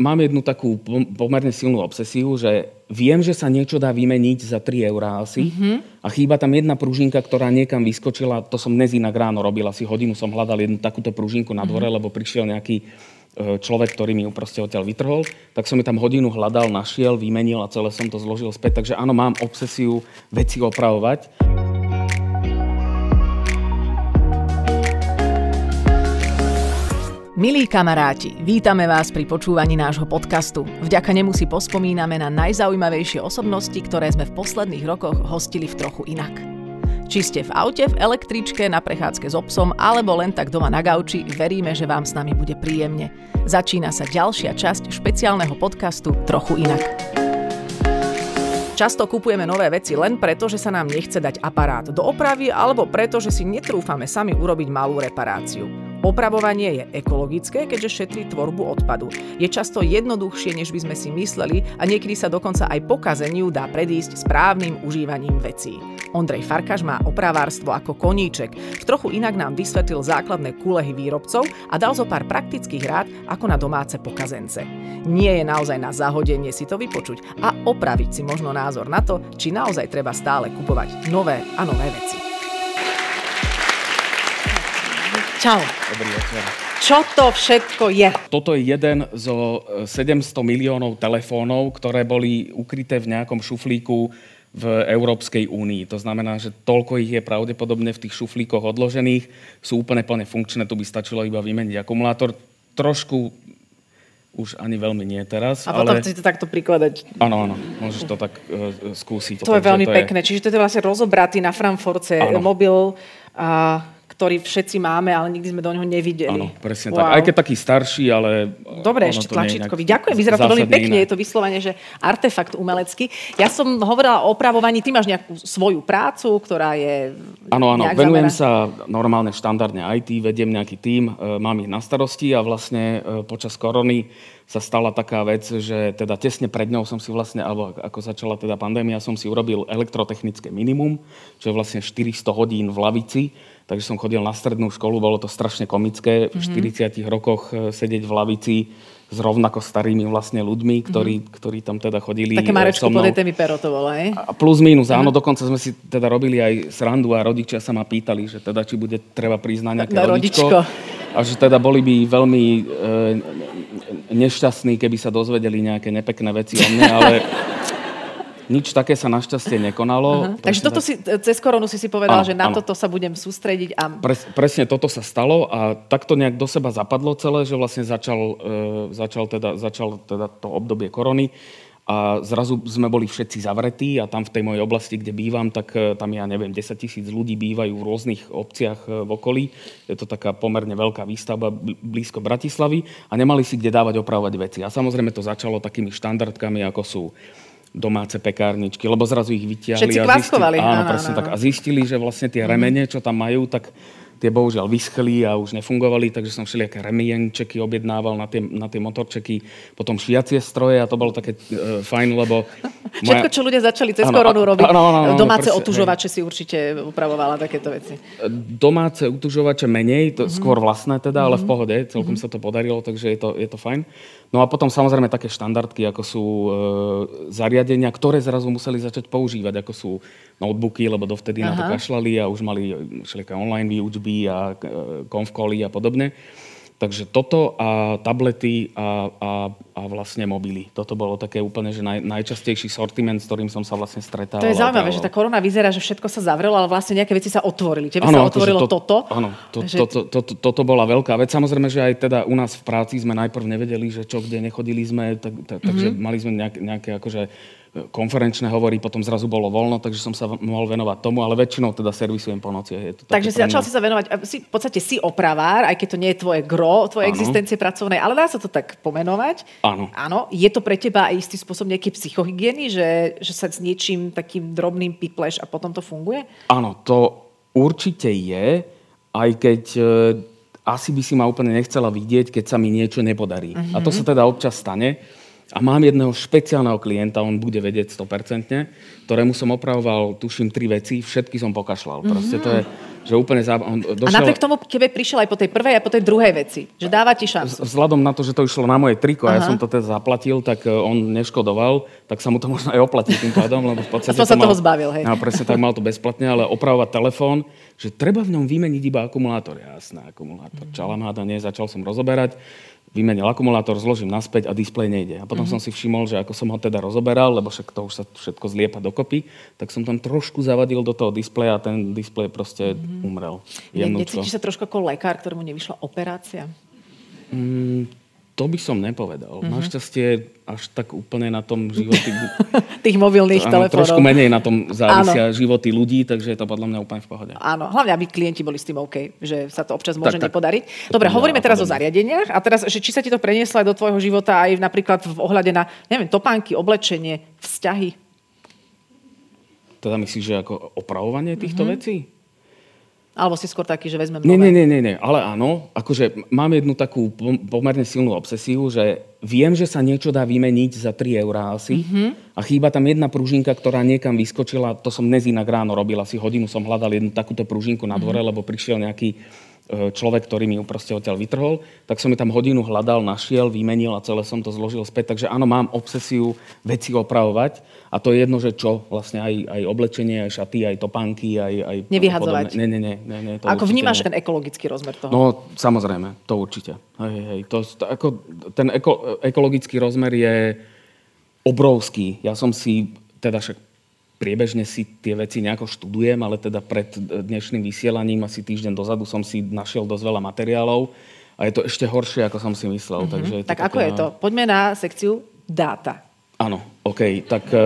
Mám jednu takú pomerne silnú obsesiu, že viem, že sa niečo dá vymeniť za 3 eurá asi mm-hmm. a chýba tam jedna pružinka, ktorá niekam vyskočila. To som dnes inak ráno robil, asi hodinu som hľadal jednu takúto pružinku na dvore, mm-hmm. lebo prišiel nejaký e, človek, ktorý mi ju proste odtiaľ vytrhol. Tak som ju tam hodinu hľadal, našiel, vymenil a celé som to zložil späť. Takže áno, mám obsesiu veci opravovať. Milí kamaráti, vítame vás pri počúvaní nášho podcastu. Vďaka nemu si pospomíname na najzaujímavejšie osobnosti, ktoré sme v posledných rokoch hostili v trochu inak. Či ste v aute, v električke, na prechádzke s obsom alebo len tak doma na gauči, veríme, že vám s nami bude príjemne. Začína sa ďalšia časť špeciálneho podcastu Trochu inak. Často kupujeme nové veci len preto, že sa nám nechce dať aparát do opravy alebo preto, že si netrúfame sami urobiť malú reparáciu. Opravovanie je ekologické, keďže šetrí tvorbu odpadu. Je často jednoduchšie, než by sme si mysleli a niekedy sa dokonca aj pokazeniu dá predísť správnym užívaním vecí. Ondrej Farkaš má opravárstvo ako koníček. V trochu inak nám vysvetlil základné kúlehy výrobcov a dal zo pár praktických rád ako na domáce pokazence. Nie je naozaj na zahodenie si to vypočuť a opraviť si možno názor na to, či naozaj treba stále kupovať nové a nové veci. Čau. Dobrý večer. Čo to všetko je? Toto je jeden zo 700 e, miliónov telefónov, ktoré boli ukryté v nejakom šuflíku v Európskej únii. To znamená, že toľko ich je pravdepodobne v tých šuflíkoch odložených, sú úplne plne funkčné, tu by stačilo iba vymeniť akumulátor. Trošku už ani veľmi nie teraz. A potom ale... si to takto prikladať. Áno, áno, môžeš to tak uh, skúsiť. To je veľmi to pekné. Je... Čiže to je vlastne rozobratý na Frankfurte mobil a ktorý všetci máme, ale nikdy sme do neho nevideli. Áno, presne wow. tak. Aj keď taký starší, ale... Dobre, ešte tlačítkový. Ďakujem, vyzerá to veľmi pekne. Iné. Je to vyslovene, že artefakt umelecký. Ja som hovorila o opravovaní, ty máš nejakú svoju prácu, ktorá je... Áno, áno, venujem zamera... sa normálne štandardne IT, vediem nejaký tím, e, mám ich na starosti a vlastne e, počas korony sa stala taká vec, že teda tesne pred ňou som si vlastne, alebo ako začala teda pandémia, som si urobil elektrotechnické minimum, čo je vlastne 400 hodín v lavici, takže som chodil na strednú školu, bolo to strašne komické v mm-hmm. 40 rokoch e, sedieť v lavici s rovnako starými vlastne ľuďmi, ktorí, mm-hmm. ktorí tam teda chodili Také Marečko so mnou. mi pero to bolo, hej? A plus minus, áno, uh-huh. dokonca sme si teda robili aj srandu a rodičia sa ma pýtali, že teda či bude treba na nejaké rodičko. rodičko. A že teda boli by veľmi e, nešťastní, keby sa dozvedeli nejaké nepekné veci o mne, ale nič také sa našťastie nekonalo. Uh-huh. Takže toto si, cez koronu si si povedal, áno, že na áno. toto sa budem sústrediť. A... Pres, presne toto sa stalo a takto nejak do seba zapadlo celé, že vlastne začal, e, začal, teda, začal teda to obdobie korony a zrazu sme boli všetci zavretí a tam v tej mojej oblasti, kde bývam, tak e, tam ja neviem, 10 tisíc ľudí bývajú v rôznych obciach e, v okolí. Je to taká pomerne veľká výstavba blízko Bratislavy a nemali si kde dávať opravovať veci. A samozrejme to začalo takými štandardkami, ako sú domáce pekárničky, lebo zrazu ich vytiahli. Všetci a zistili, áno, áno, presne áno. tak. A zistili, že vlastne tie remene, čo tam majú, tak tie bohužiaľ vyschli a už nefungovali, takže som všelijaké remienčeky objednával na tie, na tie motorčeky, potom šiacie stroje a to bolo také uh, fajn, lebo... Moja... Všetko, čo ľudia začali cez ano, koronu robiť. Ano, ano, ano, Domáce presne, otužovače hej. si určite upravovala takéto veci. Domáce utužovače menej, to mm-hmm. skôr vlastné teda, mm-hmm. ale v mhm. pohode, celkom mm-hmm. sa to podarilo, takže je to, je to fajn. No a potom samozrejme také štandardky, ako sú e, zariadenia, ktoré zrazu museli začať používať, ako sú notebooky, lebo dovtedy Aha. na to kašľali a už mali všelijaké online výučby a e, konfkoly a podobne. Takže toto a tablety a, a, a vlastne mobily. Toto bolo také úplne, že naj, najčastejší sortiment, s ktorým som sa vlastne stretával. To je zaujímavé, že tá korona vyzerá, že všetko sa zavrelo, ale vlastne nejaké veci sa otvorili. Tebe ano, sa otvorilo to, toto? Áno, to, že... to, to, to, to, toto bola veľká vec. Samozrejme, že aj teda u nás v práci sme najprv nevedeli, že čo, kde nechodili sme, tak, tak, mm-hmm. takže mhm. mali sme nejaké, nejaké akože konferenčné hovory, potom zrazu bolo voľno, takže som sa mohol venovať tomu, ale väčšinou teda servisujem po noci. Je to takže si začal si sa venovať, si, v podstate si opravár, aj keď to nie je tvoje gro, tvoje ano. existencie pracovnej, ale dá sa to tak pomenovať. Áno. Áno. Je to pre teba aj istý spôsob nejaký psychohygieny, že, že sa s niečím takým drobným pipleš a potom to funguje? Áno, to určite je, aj keď e, asi by si ma úplne nechcela vidieť, keď sa mi niečo nepodarí. Uh-huh. A to sa teda občas stane A mám jedného špeciálneho klienta, on bude vedieť 100%, ktorému som opravoval, tuším, tri veci, všetky som pokašľal. Mm-hmm. Proste to je, že úplne zába... On došiel... A napriek tomu kebe prišiel aj po tej prvej a po tej druhej veci, že dáva ti šancu. Vzhľadom na to, že to išlo na moje triko Aha. a ja som to teda zaplatil, tak e, on neškodoval, tak sa mu to možno aj oplatí tým pádom, lebo v podstate... Aspoň sa mal... toho zbavil, hej. No, presne tak mal to bezplatne, ale opravovať telefón, že treba v ňom vymeniť iba akumulátor. Jasné, akumulátor. Mm-hmm. Čalamáda, nie, začal som rozoberať vymenil akumulátor, zložím naspäť a displej nejde. A potom mm-hmm. som si všimol, že ako som ho teda rozoberal, lebo však to už sa všetko zliepa dokopy, tak som tam trošku zavadil do toho displeja a ten displej proste mm-hmm. umrel. Necítiš sa trošku ako lekár, ktorému nevyšla operácia? Mm, to by som nepovedal. Mm-hmm. Našťastie až tak úplne na tom životy... Tých mobilných áno, telefónov. Trošku menej na tom závisia áno. životy ľudí, takže je to podľa mňa úplne v pohode. Áno, hlavne aby klienti boli s tým OK, že sa to občas môže tak, nepodariť. Dobre, hovoríme teraz o zariadeniach a teraz, že či sa ti to prenieslo aj do tvojho života aj napríklad v ohľade na, neviem, topánky, oblečenie, vzťahy. Teda myslíš, že ako opravovanie týchto mm-hmm. vecí? Alebo si skôr taký, že vezmem nové? Nie, nie, nie, ale áno. Akože mám jednu takú pomerne silnú obsesiu, že viem, že sa niečo dá vymeniť za 3 eurá asi mm-hmm. a chýba tam jedna pružinka, ktorá niekam vyskočila. To som dnes inak ráno robil, asi hodinu som hľadal jednu takúto pružinku na dvore, mm-hmm. lebo prišiel nejaký človek, ktorý mi ju proste odtiaľ vytrhol, tak som mi tam hodinu hľadal, našiel, vymenil a celé som to zložil späť. Takže áno, mám obsesiu veci opravovať a to je jedno, že čo, vlastne aj, aj oblečenie, aj šaty, aj topánky, aj, aj Nevyhadzovať. Nie, nie, nie. nie, nie to ako vnímaš nie. ten ekologický rozmer toho? No, samozrejme, to určite. Hej, hej, to, to, ako, ten eko, ekologický rozmer je obrovský. Ja som si, teda však priebežne si tie veci nejako študujem, ale teda pred dnešným vysielaním asi týždeň dozadu som si našiel dosť veľa materiálov a je to ešte horšie, ako som si myslel. Mm-hmm. Takže je to tak také, ako je to? Poďme na sekciu dáta. Áno, OK. Tak e,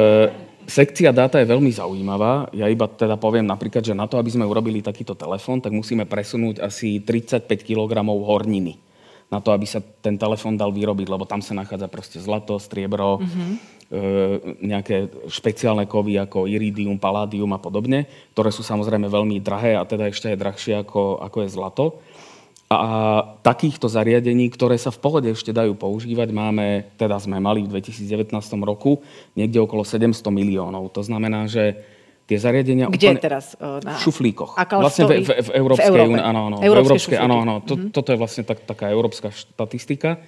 sekcia dáta je veľmi zaujímavá. Ja iba teda poviem napríklad, že na to, aby sme urobili takýto telefón, tak musíme presunúť asi 35 kg horniny na to, aby sa ten telefón dal vyrobiť, lebo tam sa nachádza proste zlato, striebro, mm-hmm E, nejaké špeciálne kovy ako iridium, paládium a podobne, ktoré sú samozrejme veľmi drahé a teda ešte aj drahšie ako, ako je zlato. A takýchto zariadení, ktoré sa v pohode ešte dajú používať, máme, teda sme mali v 2019 roku niekde okolo 700 miliónov. To znamená, že tie zariadenia... Kde úplne, teraz? E, na... V šuflíkoch. Aká vlastne v, v, v Európskej únii. Áno, áno. Európske, áno, áno. To, mm-hmm. Toto je vlastne tak, taká európska štatistika.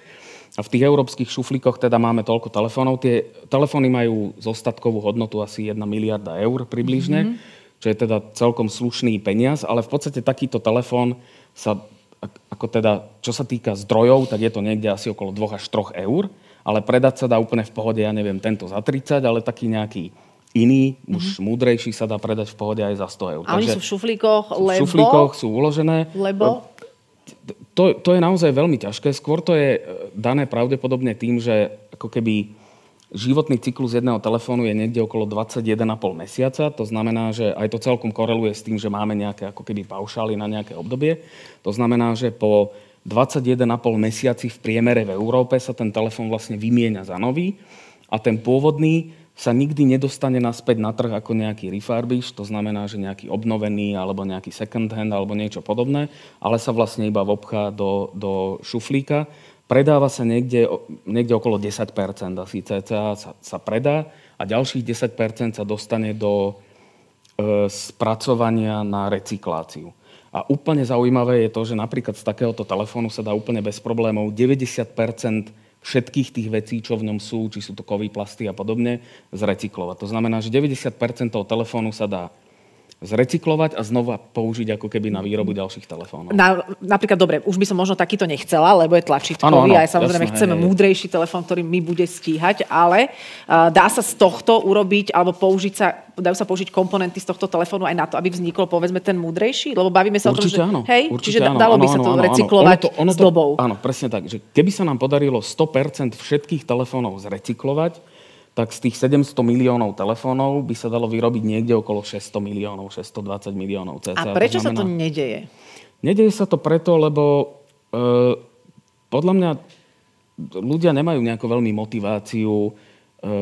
A v tých európskych šuflíkoch teda máme toľko telefónov. Tie telefóny majú zostatkovú hodnotu asi 1 miliarda eur približne, mm-hmm. čo je teda celkom slušný peniaz, ale v podstate takýto telefón sa, ako teda, čo sa týka zdrojov, tak je to niekde asi okolo 2 až 3 eur, ale predať sa dá úplne v pohode, ja neviem, tento za 30, ale taký nejaký iný, mm-hmm. už múdrejší sa dá predať v pohode aj za 100 eur. A oni sú v šuflíkoch, lebo... V šuflíkoch sú uložené. Lebo? to, to je naozaj veľmi ťažké. Skôr to je e, dané pravdepodobne tým, že ako keby životný cyklus jedného telefónu je niekde okolo 21,5 mesiaca. To znamená, že aj to celkom koreluje s tým, že máme nejaké ako keby paušály na nejaké obdobie. To znamená, že po 21,5 mesiaci v priemere v Európe sa ten telefón vlastne vymieňa za nový a ten pôvodný sa nikdy nedostane naspäť na trh ako nejaký refurbish, to znamená, že nejaký obnovený alebo nejaký second hand alebo niečo podobné, ale sa vlastne iba vobchá do, do šuflíka. Predáva sa niekde, niekde okolo 10%, asi cca sa, sa predá a ďalších 10% sa dostane do e, spracovania na recykláciu. A úplne zaujímavé je to, že napríklad z takéhoto telefónu sa dá úplne bez problémov 90% všetkých tých vecí, čo v ňom sú, či sú to kovy, plasty a podobne, zrecyklovať. To znamená, že 90% toho telefónu sa dá zrecyklovať a znova použiť ako keby na výrobu ďalších telefónov. Na, napríklad, dobre, už by som možno takýto nechcela, lebo je tlačítkový a samozrejme jasné, chceme hej. múdrejší telefón, ktorý mi bude stíhať, ale uh, dá sa z tohto urobiť alebo použiť sa, dajú sa použiť komponenty z tohto telefónu aj na to, aby vznikol povedzme ten múdrejší? Lebo bavíme sa určite o tom, že áno, hej, určite čiže áno, dalo by sa to áno, recyklovať ono to, ono to, s dobou. Áno, presne tak. Že keby sa nám podarilo 100% všetkých telefónov zrecyklovať, tak z tých 700 miliónov telefónov by sa dalo vyrobiť niekde okolo 600 miliónov, 620 miliónov cca. A prečo to znamená, sa to nedeje? Nedeje sa to preto, lebo e, podľa mňa ľudia nemajú nejakú veľmi motiváciu e,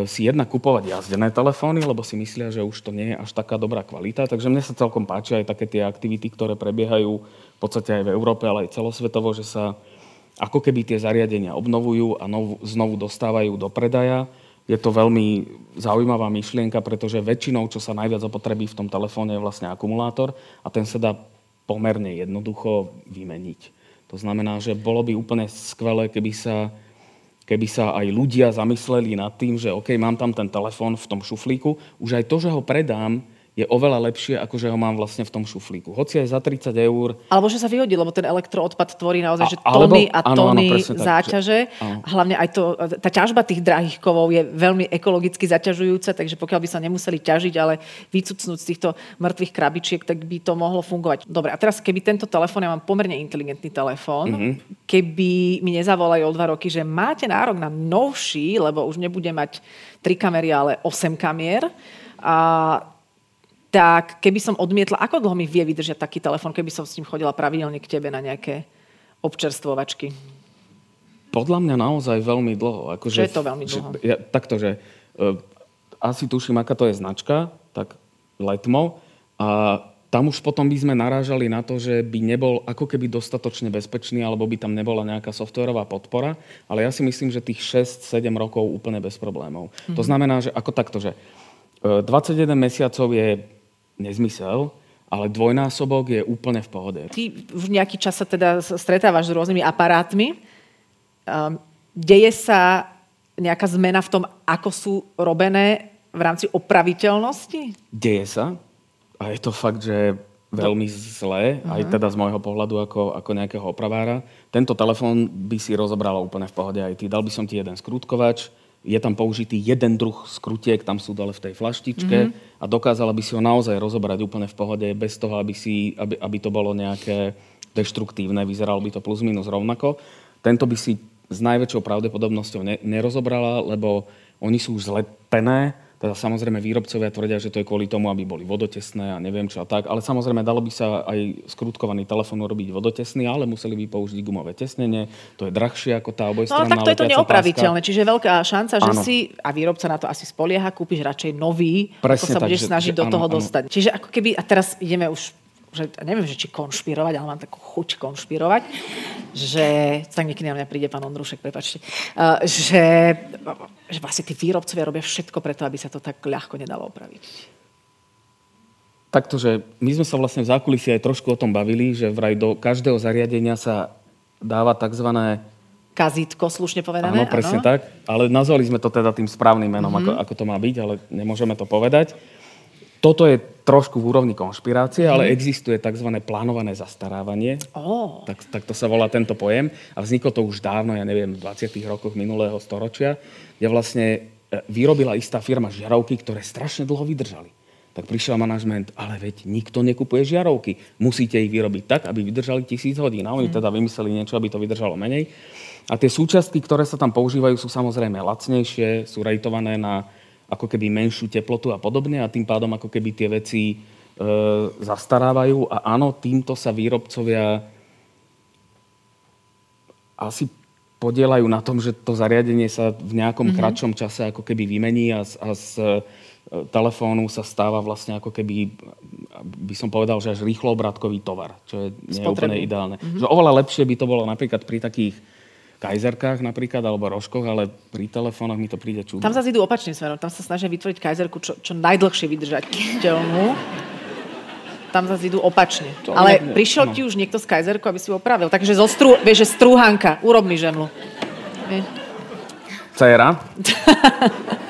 si jedna kupovať jazdené telefóny, lebo si myslia, že už to nie je až taká dobrá kvalita. Takže mne sa celkom páčia aj také tie aktivity, ktoré prebiehajú v podstate aj v Európe, ale aj celosvetovo, že sa ako keby tie zariadenia obnovujú a nov, znovu dostávajú do predaja. Je to veľmi zaujímavá myšlienka, pretože väčšinou, čo sa najviac opotrebí v tom telefóne, je vlastne akumulátor a ten sa dá pomerne jednoducho vymeniť. To znamená, že bolo by úplne skvelé, keby sa keby sa aj ľudia zamysleli nad tým, že OK, mám tam ten telefón v tom šuflíku, už aj to, že ho predám, je oveľa lepšie, ako že ho mám vlastne v tom šuflíku. Hoci aj za 30 eur. Alebo že sa vyhodí, lebo ten elektroodpad tvorí naozaj že tóny a tóny záťaže. Tak, a hlavne aj to, tá ťažba tých drahých kovov je veľmi ekologicky zaťažujúca, takže pokiaľ by sa nemuseli ťažiť, ale vycucnúť z týchto mŕtvych krabičiek, tak by to mohlo fungovať. Dobre, a teraz keby tento telefón, ja mám pomerne inteligentný telefón, mm-hmm. keby mi nezavolajú o dva roky, že máte nárok na novší, lebo už nebude mať tri kamery, ale 8 kamier, a tak keby som odmietla, ako dlho mi vie vydržať taký telefon, keby som s ním chodila pravidelne k tebe na nejaké občerstvovačky? Podľa mňa naozaj veľmi dlho. Ako, Čo je to veľmi dlho? Že, ja, takto, že uh, asi tuším, aká to je značka, tak Letmo. A tam už potom by sme narážali na to, že by nebol ako keby dostatočne bezpečný, alebo by tam nebola nejaká softwarová podpora. Ale ja si myslím, že tých 6-7 rokov úplne bez problémov. Mm-hmm. To znamená, že ako takto, že 21 e, mesiacov je nezmysel, ale dvojnásobok je úplne v pohode. Ty už nejaký čas sa teda stretávaš s rôznymi aparátmi. Um, deje sa nejaká zmena v tom, ako sú robené v rámci opraviteľnosti? Deje sa. A je to fakt, že veľmi zlé, uh-huh. aj mhm. teda z môjho pohľadu ako, ako nejakého opravára. Tento telefón by si rozobrala úplne v pohode aj ty. Dal by som ti jeden skrutkovač, je tam použitý jeden druh skrutiek, tam sú dole v tej flaštičke mm-hmm. a dokázala by si ho naozaj rozobrať úplne v pohode, bez toho, aby, si, aby, aby to bolo nejaké deštruktívne, vyzeralo by to plus minus rovnako. Tento by si s najväčšou pravdepodobnosťou ne, nerozobrala, lebo oni sú už zlepené, teda samozrejme výrobcovia tvrdia, že to je kvôli tomu, aby boli vodotesné a neviem čo a tak. Ale samozrejme dalo by sa aj skrutkovaný telefón robiť vodotesný, ale museli by použiť gumové tesnenie. To je drahšie ako tá obojstranná No tak to je to neopraviteľné. Čiže je veľká šanca, že si, a výrobca na to asi spolieha, kúpiš radšej nový, Presne ako sa tak, budeš že, snažiť že, do toho áno, dostať. Čiže ako keby, a teraz ideme už že neviem, že či konšpirovať, ale mám takú chuť konšpirovať, že, tak niekedy na mňa príde pán Ondrušek, prepačte, uh, že, že vlastne tí výrobcovia robia všetko preto, aby sa to tak ľahko nedalo opraviť. Takto, že my sme sa vlastne v zákulisí aj trošku o tom bavili, že vraj do každého zariadenia sa dáva tzv. Kazítko, slušne povedané. Áno, presne áno. tak. Ale nazvali sme to teda tým správnym menom, mm-hmm. ako, ako to má byť, ale nemôžeme to povedať. Toto je trošku v úrovni konšpirácie, ale mhm. existuje tzv. plánované zastarávanie. Oh. Tak, tak to sa volá tento pojem. A vzniklo to už dávno, ja neviem, v 20. rokoch minulého storočia, kde vlastne e, vyrobila istá firma žiarovky, ktoré strašne dlho vydržali. Tak prišiel manažment, ale veď nikto nekupuje žiarovky. Musíte ich vyrobiť tak, aby vydržali tisíc hodín. A oni mm. teda vymysleli niečo, aby to vydržalo menej. A tie súčiastky, ktoré sa tam používajú, sú samozrejme lacnejšie, sú rejtované na ako keby menšiu teplotu a podobne a tým pádom ako keby tie veci e, zastarávajú a áno, týmto sa výrobcovia asi podielajú na tom, že to zariadenie sa v nejakom mm-hmm. kratšom čase ako keby vymení a, a z e, telefónu sa stáva vlastne ako keby, by som povedal, že až rýchlo obrátkový tovar, čo je nie úplne ideálne. Mm-hmm. Že oveľa lepšie by to bolo napríklad pri takých kajzerkách napríklad, alebo rožkoch, ale pri telefónoch mi to príde čudno. Tam zase idú opačným smerom. Tam sa snažia vytvoriť kajzerku čo, čo najdlhšie vydržateľnú. Tam zase idú opačne. To ale nie, prišiel no. ti už niekto z kajzerku, aby si ho opravil. Takže zo stru, vieš, že strúhanka, urob mi žemlu. Cera.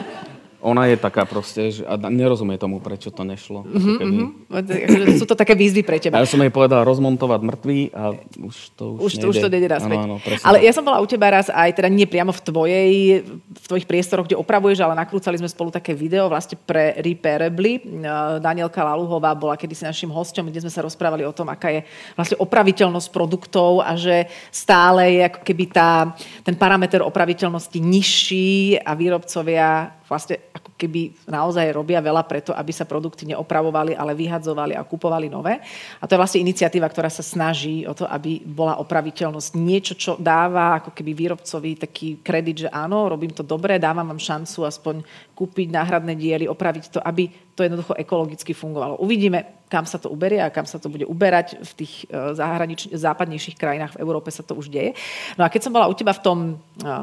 ona je taká proste, že, a nerozumie tomu, prečo to nešlo. Mm-hmm, keby... mm-hmm. Sú to také výzvy pre teba. A ja som jej povedal rozmontovať mŕtvý a už to už, už, nejde. už to nejde naspäť. Ano, ano, ale ja som bola u teba raz aj teda nie priamo v tvojej, v tvojich priestoroch, kde opravuješ, ale nakrúcali sme spolu také video vlastne pre Repairably. Danielka Laluhová bola kedysi našim hosťom, kde sme sa rozprávali o tom, aká je vlastne opraviteľnosť produktov a že stále je ako keby tá, ten parameter opraviteľnosti nižší a výrobcovia vlastne ako keby naozaj robia veľa preto, aby sa produkty neopravovali, ale vyhadzovali a kupovali nové. A to je vlastne iniciatíva, ktorá sa snaží o to, aby bola opraviteľnosť niečo, čo dáva ako keby výrobcovi taký kredit, že áno, robím to dobre, dávam vám šancu aspoň kúpiť náhradné diely, opraviť to, aby to jednoducho ekologicky fungovalo. Uvidíme, kam sa to uberie a kam sa to bude uberať. V tých e, zahranič- západnejších krajinách v Európe sa to už deje. No a keď som bola u teba v tom, e,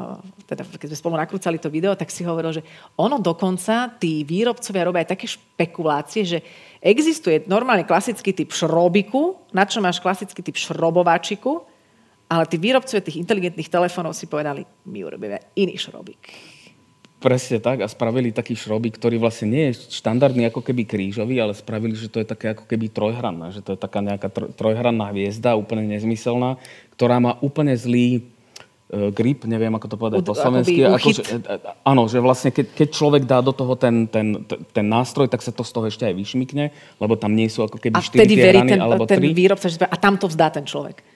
teda keď sme spolu nakrúcali to video, tak si hovoril, že ono dokonca, tí výrobcovia robia aj také špekulácie, že existuje normálne klasický typ šrobiku, na čo máš klasický typ šrobováčiku, ale tí výrobcovia tých inteligentných telefónov si povedali, my urobíme iný šrobik Presne tak. A spravili taký šrobík, ktorý vlastne nie je štandardný ako keby krížový, ale spravili, že to je také ako keby trojhranná, že to je taká nejaká trojhranná hviezda, úplne nezmyselná, ktorá má úplne zlý uh, grip, neviem ako to povedať po slovensky. Ako, že, e, e, áno, že vlastne keď, keď človek dá do toho ten, ten, ten nástroj, tak sa to z toho ešte aj vyšmikne, lebo tam nie sú ako keby 4 tie rany ten, alebo ten výrobca, že a tam to vzdá ten človek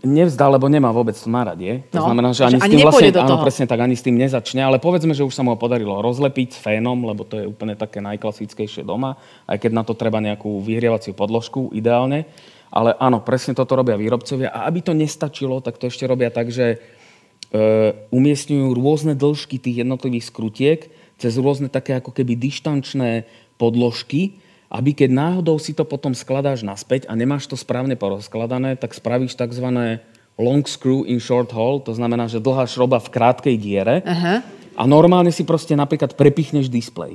nevzdá, lebo nemá vôbec to naradie. To no, znamená, že ani, ani s tým vlastne, áno, presne tak, ani s tým nezačne, ale povedzme, že už sa mu ho podarilo rozlepiť fénom, lebo to je úplne také najklasickejšie doma, aj keď na to treba nejakú vyhrievaciu podložku, ideálne. Ale áno, presne toto robia výrobcovia a aby to nestačilo, tak to ešte robia tak, že e, umiestňujú rôzne dĺžky tých jednotlivých skrutiek cez rôzne také ako keby dištančné podložky, aby keď náhodou si to potom skladáš naspäť a nemáš to správne porozkladané, tak spravíš tzv. long screw in short hole, to znamená, že dlhá šroba v krátkej diere uh-huh. a normálne si proste napríklad prepichneš displej.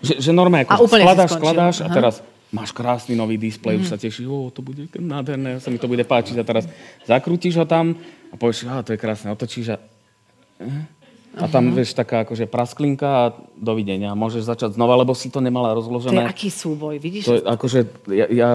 Že, že normálne ako skladáš, skladáš uh-huh. a teraz máš krásny nový displej, uh-huh. už sa tešíš, o, to bude nádherné, sa mi to bude páčiť a teraz zakrútiš ho tam a povieš, to je krásne, otočíš a... Uh-huh a tam, uh-huh. vieš, taká akože prasklinka a dovidenia. Môžeš začať znova, lebo si to nemala rozložené. To je aký súboj, vidíš? To je akože, ja... ja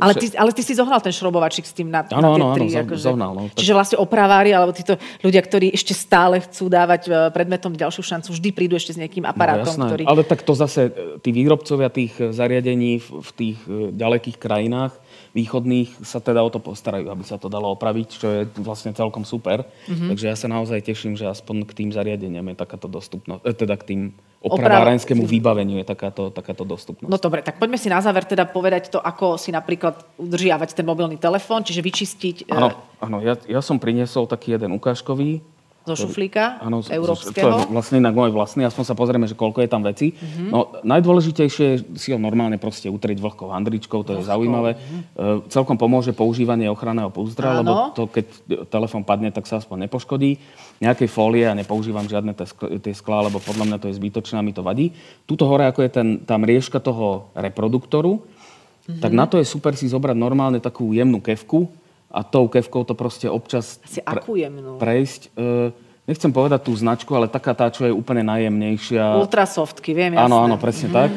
ale, ty, ale ty si zohnal ten šrobovačík s tým na, ano, na tie tri. Áno, akože, zohnal. No, tak... Čiže vlastne opravári, alebo títo ľudia, ktorí ešte stále chcú dávať e, predmetom ďalšiu šancu, vždy prídu ešte s nejakým aparátom. No, ktorý... Ale tak to zase, e, tí výrobcovia tých e, zariadení v, v tých ďalekých krajinách, východných sa teda o to postarajú, aby sa to dalo opraviť, čo je vlastne celkom super. Mm-hmm. Takže ja sa naozaj teším, že aspoň k tým zariadeniam je takáto dostupnosť, eh, teda k tým opravárenskému vybaveniu je takáto, takáto dostupnosť. No dobre, tak poďme si na záver teda povedať to, ako si napríklad udržiavať ten mobilný telefón, čiže vyčistiť... Eh, áno, áno ja, ja som priniesol taký jeden ukážkový zo šuflíka áno, európskeho. To je vlastne inak môj vlastný, aspoň sa pozrieme, že koľko je tam veci. Mm-hmm. No, najdôležitejšie je si ho normálne proste utrieť vlhkou handričkou, to je zaujímavé. Mm-hmm. E, celkom pomôže používanie ochranného púzdra, áno. lebo to, keď telefón padne, tak sa aspoň nepoškodí. Nejakej fólie a nepoužívam žiadne tie sklá, lebo podľa mňa to je zbytočné a mi to vadí. Tuto hore, ako je ten, tá mriežka toho reproduktoru, mm-hmm. tak na to je super si zobrať normálne takú jemnú kevku, a tou kevkou to proste občas Asi pre, akú jemnú? prejsť. E, nechcem povedať tú značku, ale taká tá, čo je úplne najjemnejšia. Ultrasoftky, viem, jasné. Áno, áno, presne mm-hmm. tak.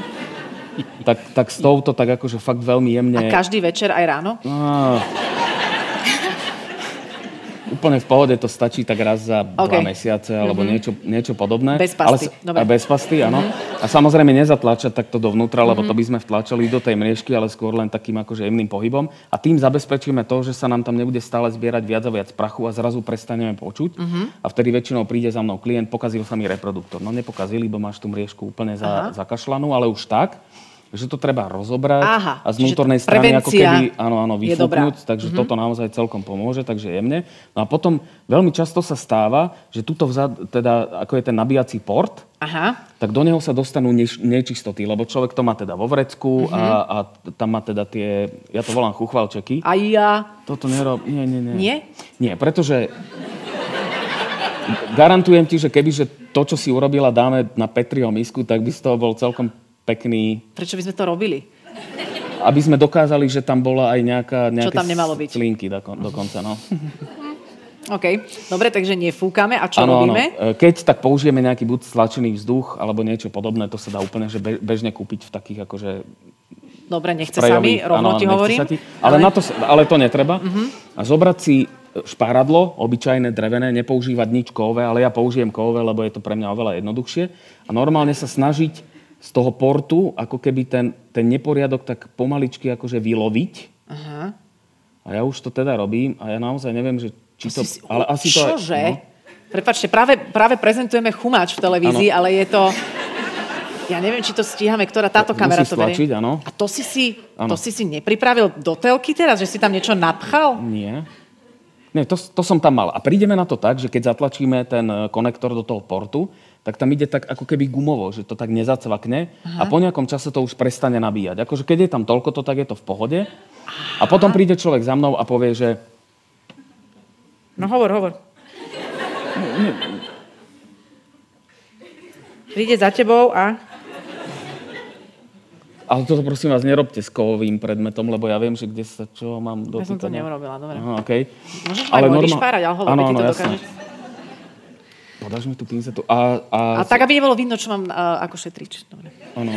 tak. Tak s touto tak akože fakt veľmi jemne... A každý večer aj ráno? No, úplne v pohode to stačí tak raz za okay. dva mesiace alebo mm-hmm. niečo, niečo podobné. Bez pasty. Ale, A bez pasty, áno. Mm-hmm. A samozrejme nezatlačať takto dovnútra, lebo mm-hmm. to by sme vtlačali do tej mriežky, ale skôr len takým akože jemným pohybom. A tým zabezpečíme to, že sa nám tam nebude stále zbierať viac a viac prachu a zrazu prestaneme počuť. Mm-hmm. A vtedy väčšinou príde za mnou klient, pokazil sa mi reproduktor. No nepokazil, lebo máš tú mriežku úplne za, zakašlanú, ale už tak, že to treba rozobrať Aha, a z vnútornej strany ako keby áno, áno, vyfúknuť, takže mm-hmm. toto naozaj celkom pomôže, takže jemne. No a potom veľmi často sa stáva, že tuto vzad, teda ako je ten nabíjací port, Aha. tak do neho sa dostanú neč- nečistoty, lebo človek to má teda vo vrecku mm-hmm. a, a tam má teda tie, ja to volám chuchvalčeky. A ja? Toto nerob, nie, nie, nie. Nie? Nie, pretože garantujem ti, že keby že to, čo si urobila, dáme na Petriho misku, tak by z toho bol celkom pekný... Prečo by sme to robili? Aby sme dokázali, že tam bola aj nejaká, nejaké čo tam nemalo byť? slinky dokonca. No. OK, dobre, takže nefúkame. A čo ano, robíme? Ano. E, keď tak použijeme nejaký buď stlačený vzduch alebo niečo podobné, to sa dá úplne že bežne kúpiť v takých akože Dobre, nechce sa mi, rovno ano, ti hovorím. Ti, ale, ale... Na to, ale to netreba. Uh-huh. A zobrať si špáradlo, obyčajné drevené, nepoužívať nič kové, ale ja použijem kové, lebo je to pre mňa oveľa jednoduchšie. A normálne sa snažiť z toho portu, ako keby ten, ten neporiadok tak pomaličky akože vyloviť. Aha. A ja už to teda robím a ja naozaj neviem, že či to... Si, ale asi čože? to... Aj, no. Prepačte, práve, práve prezentujeme chumáč v televízii, ano. ale je to... Ja neviem, či to stíhame, ktorá táto To kamera to stlačiť, áno. A to si si, Áno. to si si nepripravil do telky teraz, že si tam niečo napchal? Nie. Nie, to, to som tam mal. A prídeme na to tak, že keď zatlačíme ten e, konektor do toho portu, tak tam ide tak ako keby gumovo, že to tak nezacvakne a po nejakom čase to už prestane nabíjať. Akože keď je tam toľko, to tak je to v pohode. A potom príde človek za mnou a povie, že No hovor, hovor. Príde za tebou a... ale toto prosím vás nerobte s kovovým predmetom, lebo ja viem, že kde sa čo mám Ja som to dotýkať. neurobila, dobre. Aha, okay. Môžeš aj môj vyšpárať, ale hovor, ty áno, to dokážeš. Podáš mi tú pinzetu. A, a, A tak, aby nebolo vidno, čo mám uh, ako šetrič. Dobre. Áno.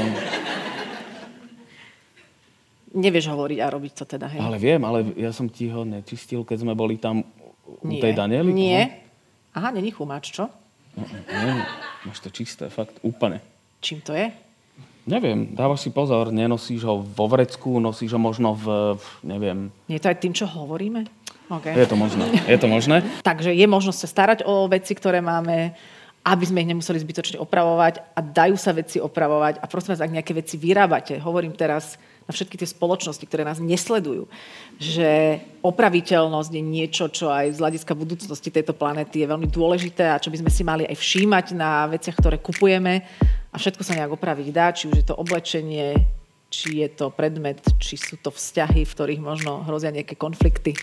Nevieš hovoriť a robiť to teda, hej? Ale viem, ale ja som ti ho nečistil, keď sme boli tam u Nie. tej Daniely. Nie. Aha, není chumáč, čo? No, nie, máš to čisté, fakt, úplne. Čím to je? Neviem, dávaš si pozor, nenosíš ho vo vrecku, nosíš ho možno v, v neviem, Nie je to aj tým, čo hovoríme? Okay. je to možné, je to možné. Takže je možnosť sa starať o veci, ktoré máme, aby sme ich nemuseli zbytočne opravovať a dajú sa veci opravovať. A prosím vás, ak nejaké veci vyrábate, hovorím teraz na všetky tie spoločnosti, ktoré nás nesledujú, že opraviteľnosť je niečo, čo aj z hľadiska budúcnosti tejto planety je veľmi dôležité a čo by sme si mali aj všímať na veciach, ktoré kupujeme a všetko sa nejak opraviť dá, či už je to oblečenie, či je to predmet, či sú to vzťahy, v ktorých možno hrozia nejaké konflikty.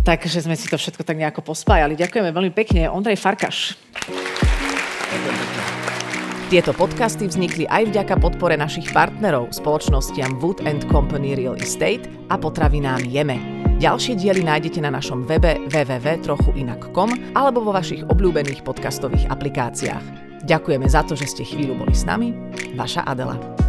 Takže sme si to všetko tak nejako pospájali. Ďakujeme veľmi pekne. Ondrej Farkaš. Tieto podcasty vznikli aj vďaka podpore našich partnerov, spoločnostiam Wood and Company Real Estate a potravinám Jeme. Ďalšie diely nájdete na našom webe www.trochuinak.com alebo vo vašich obľúbených podcastových aplikáciách. Ďakujeme za to, že ste chvíľu boli s nami. Vaša Adela.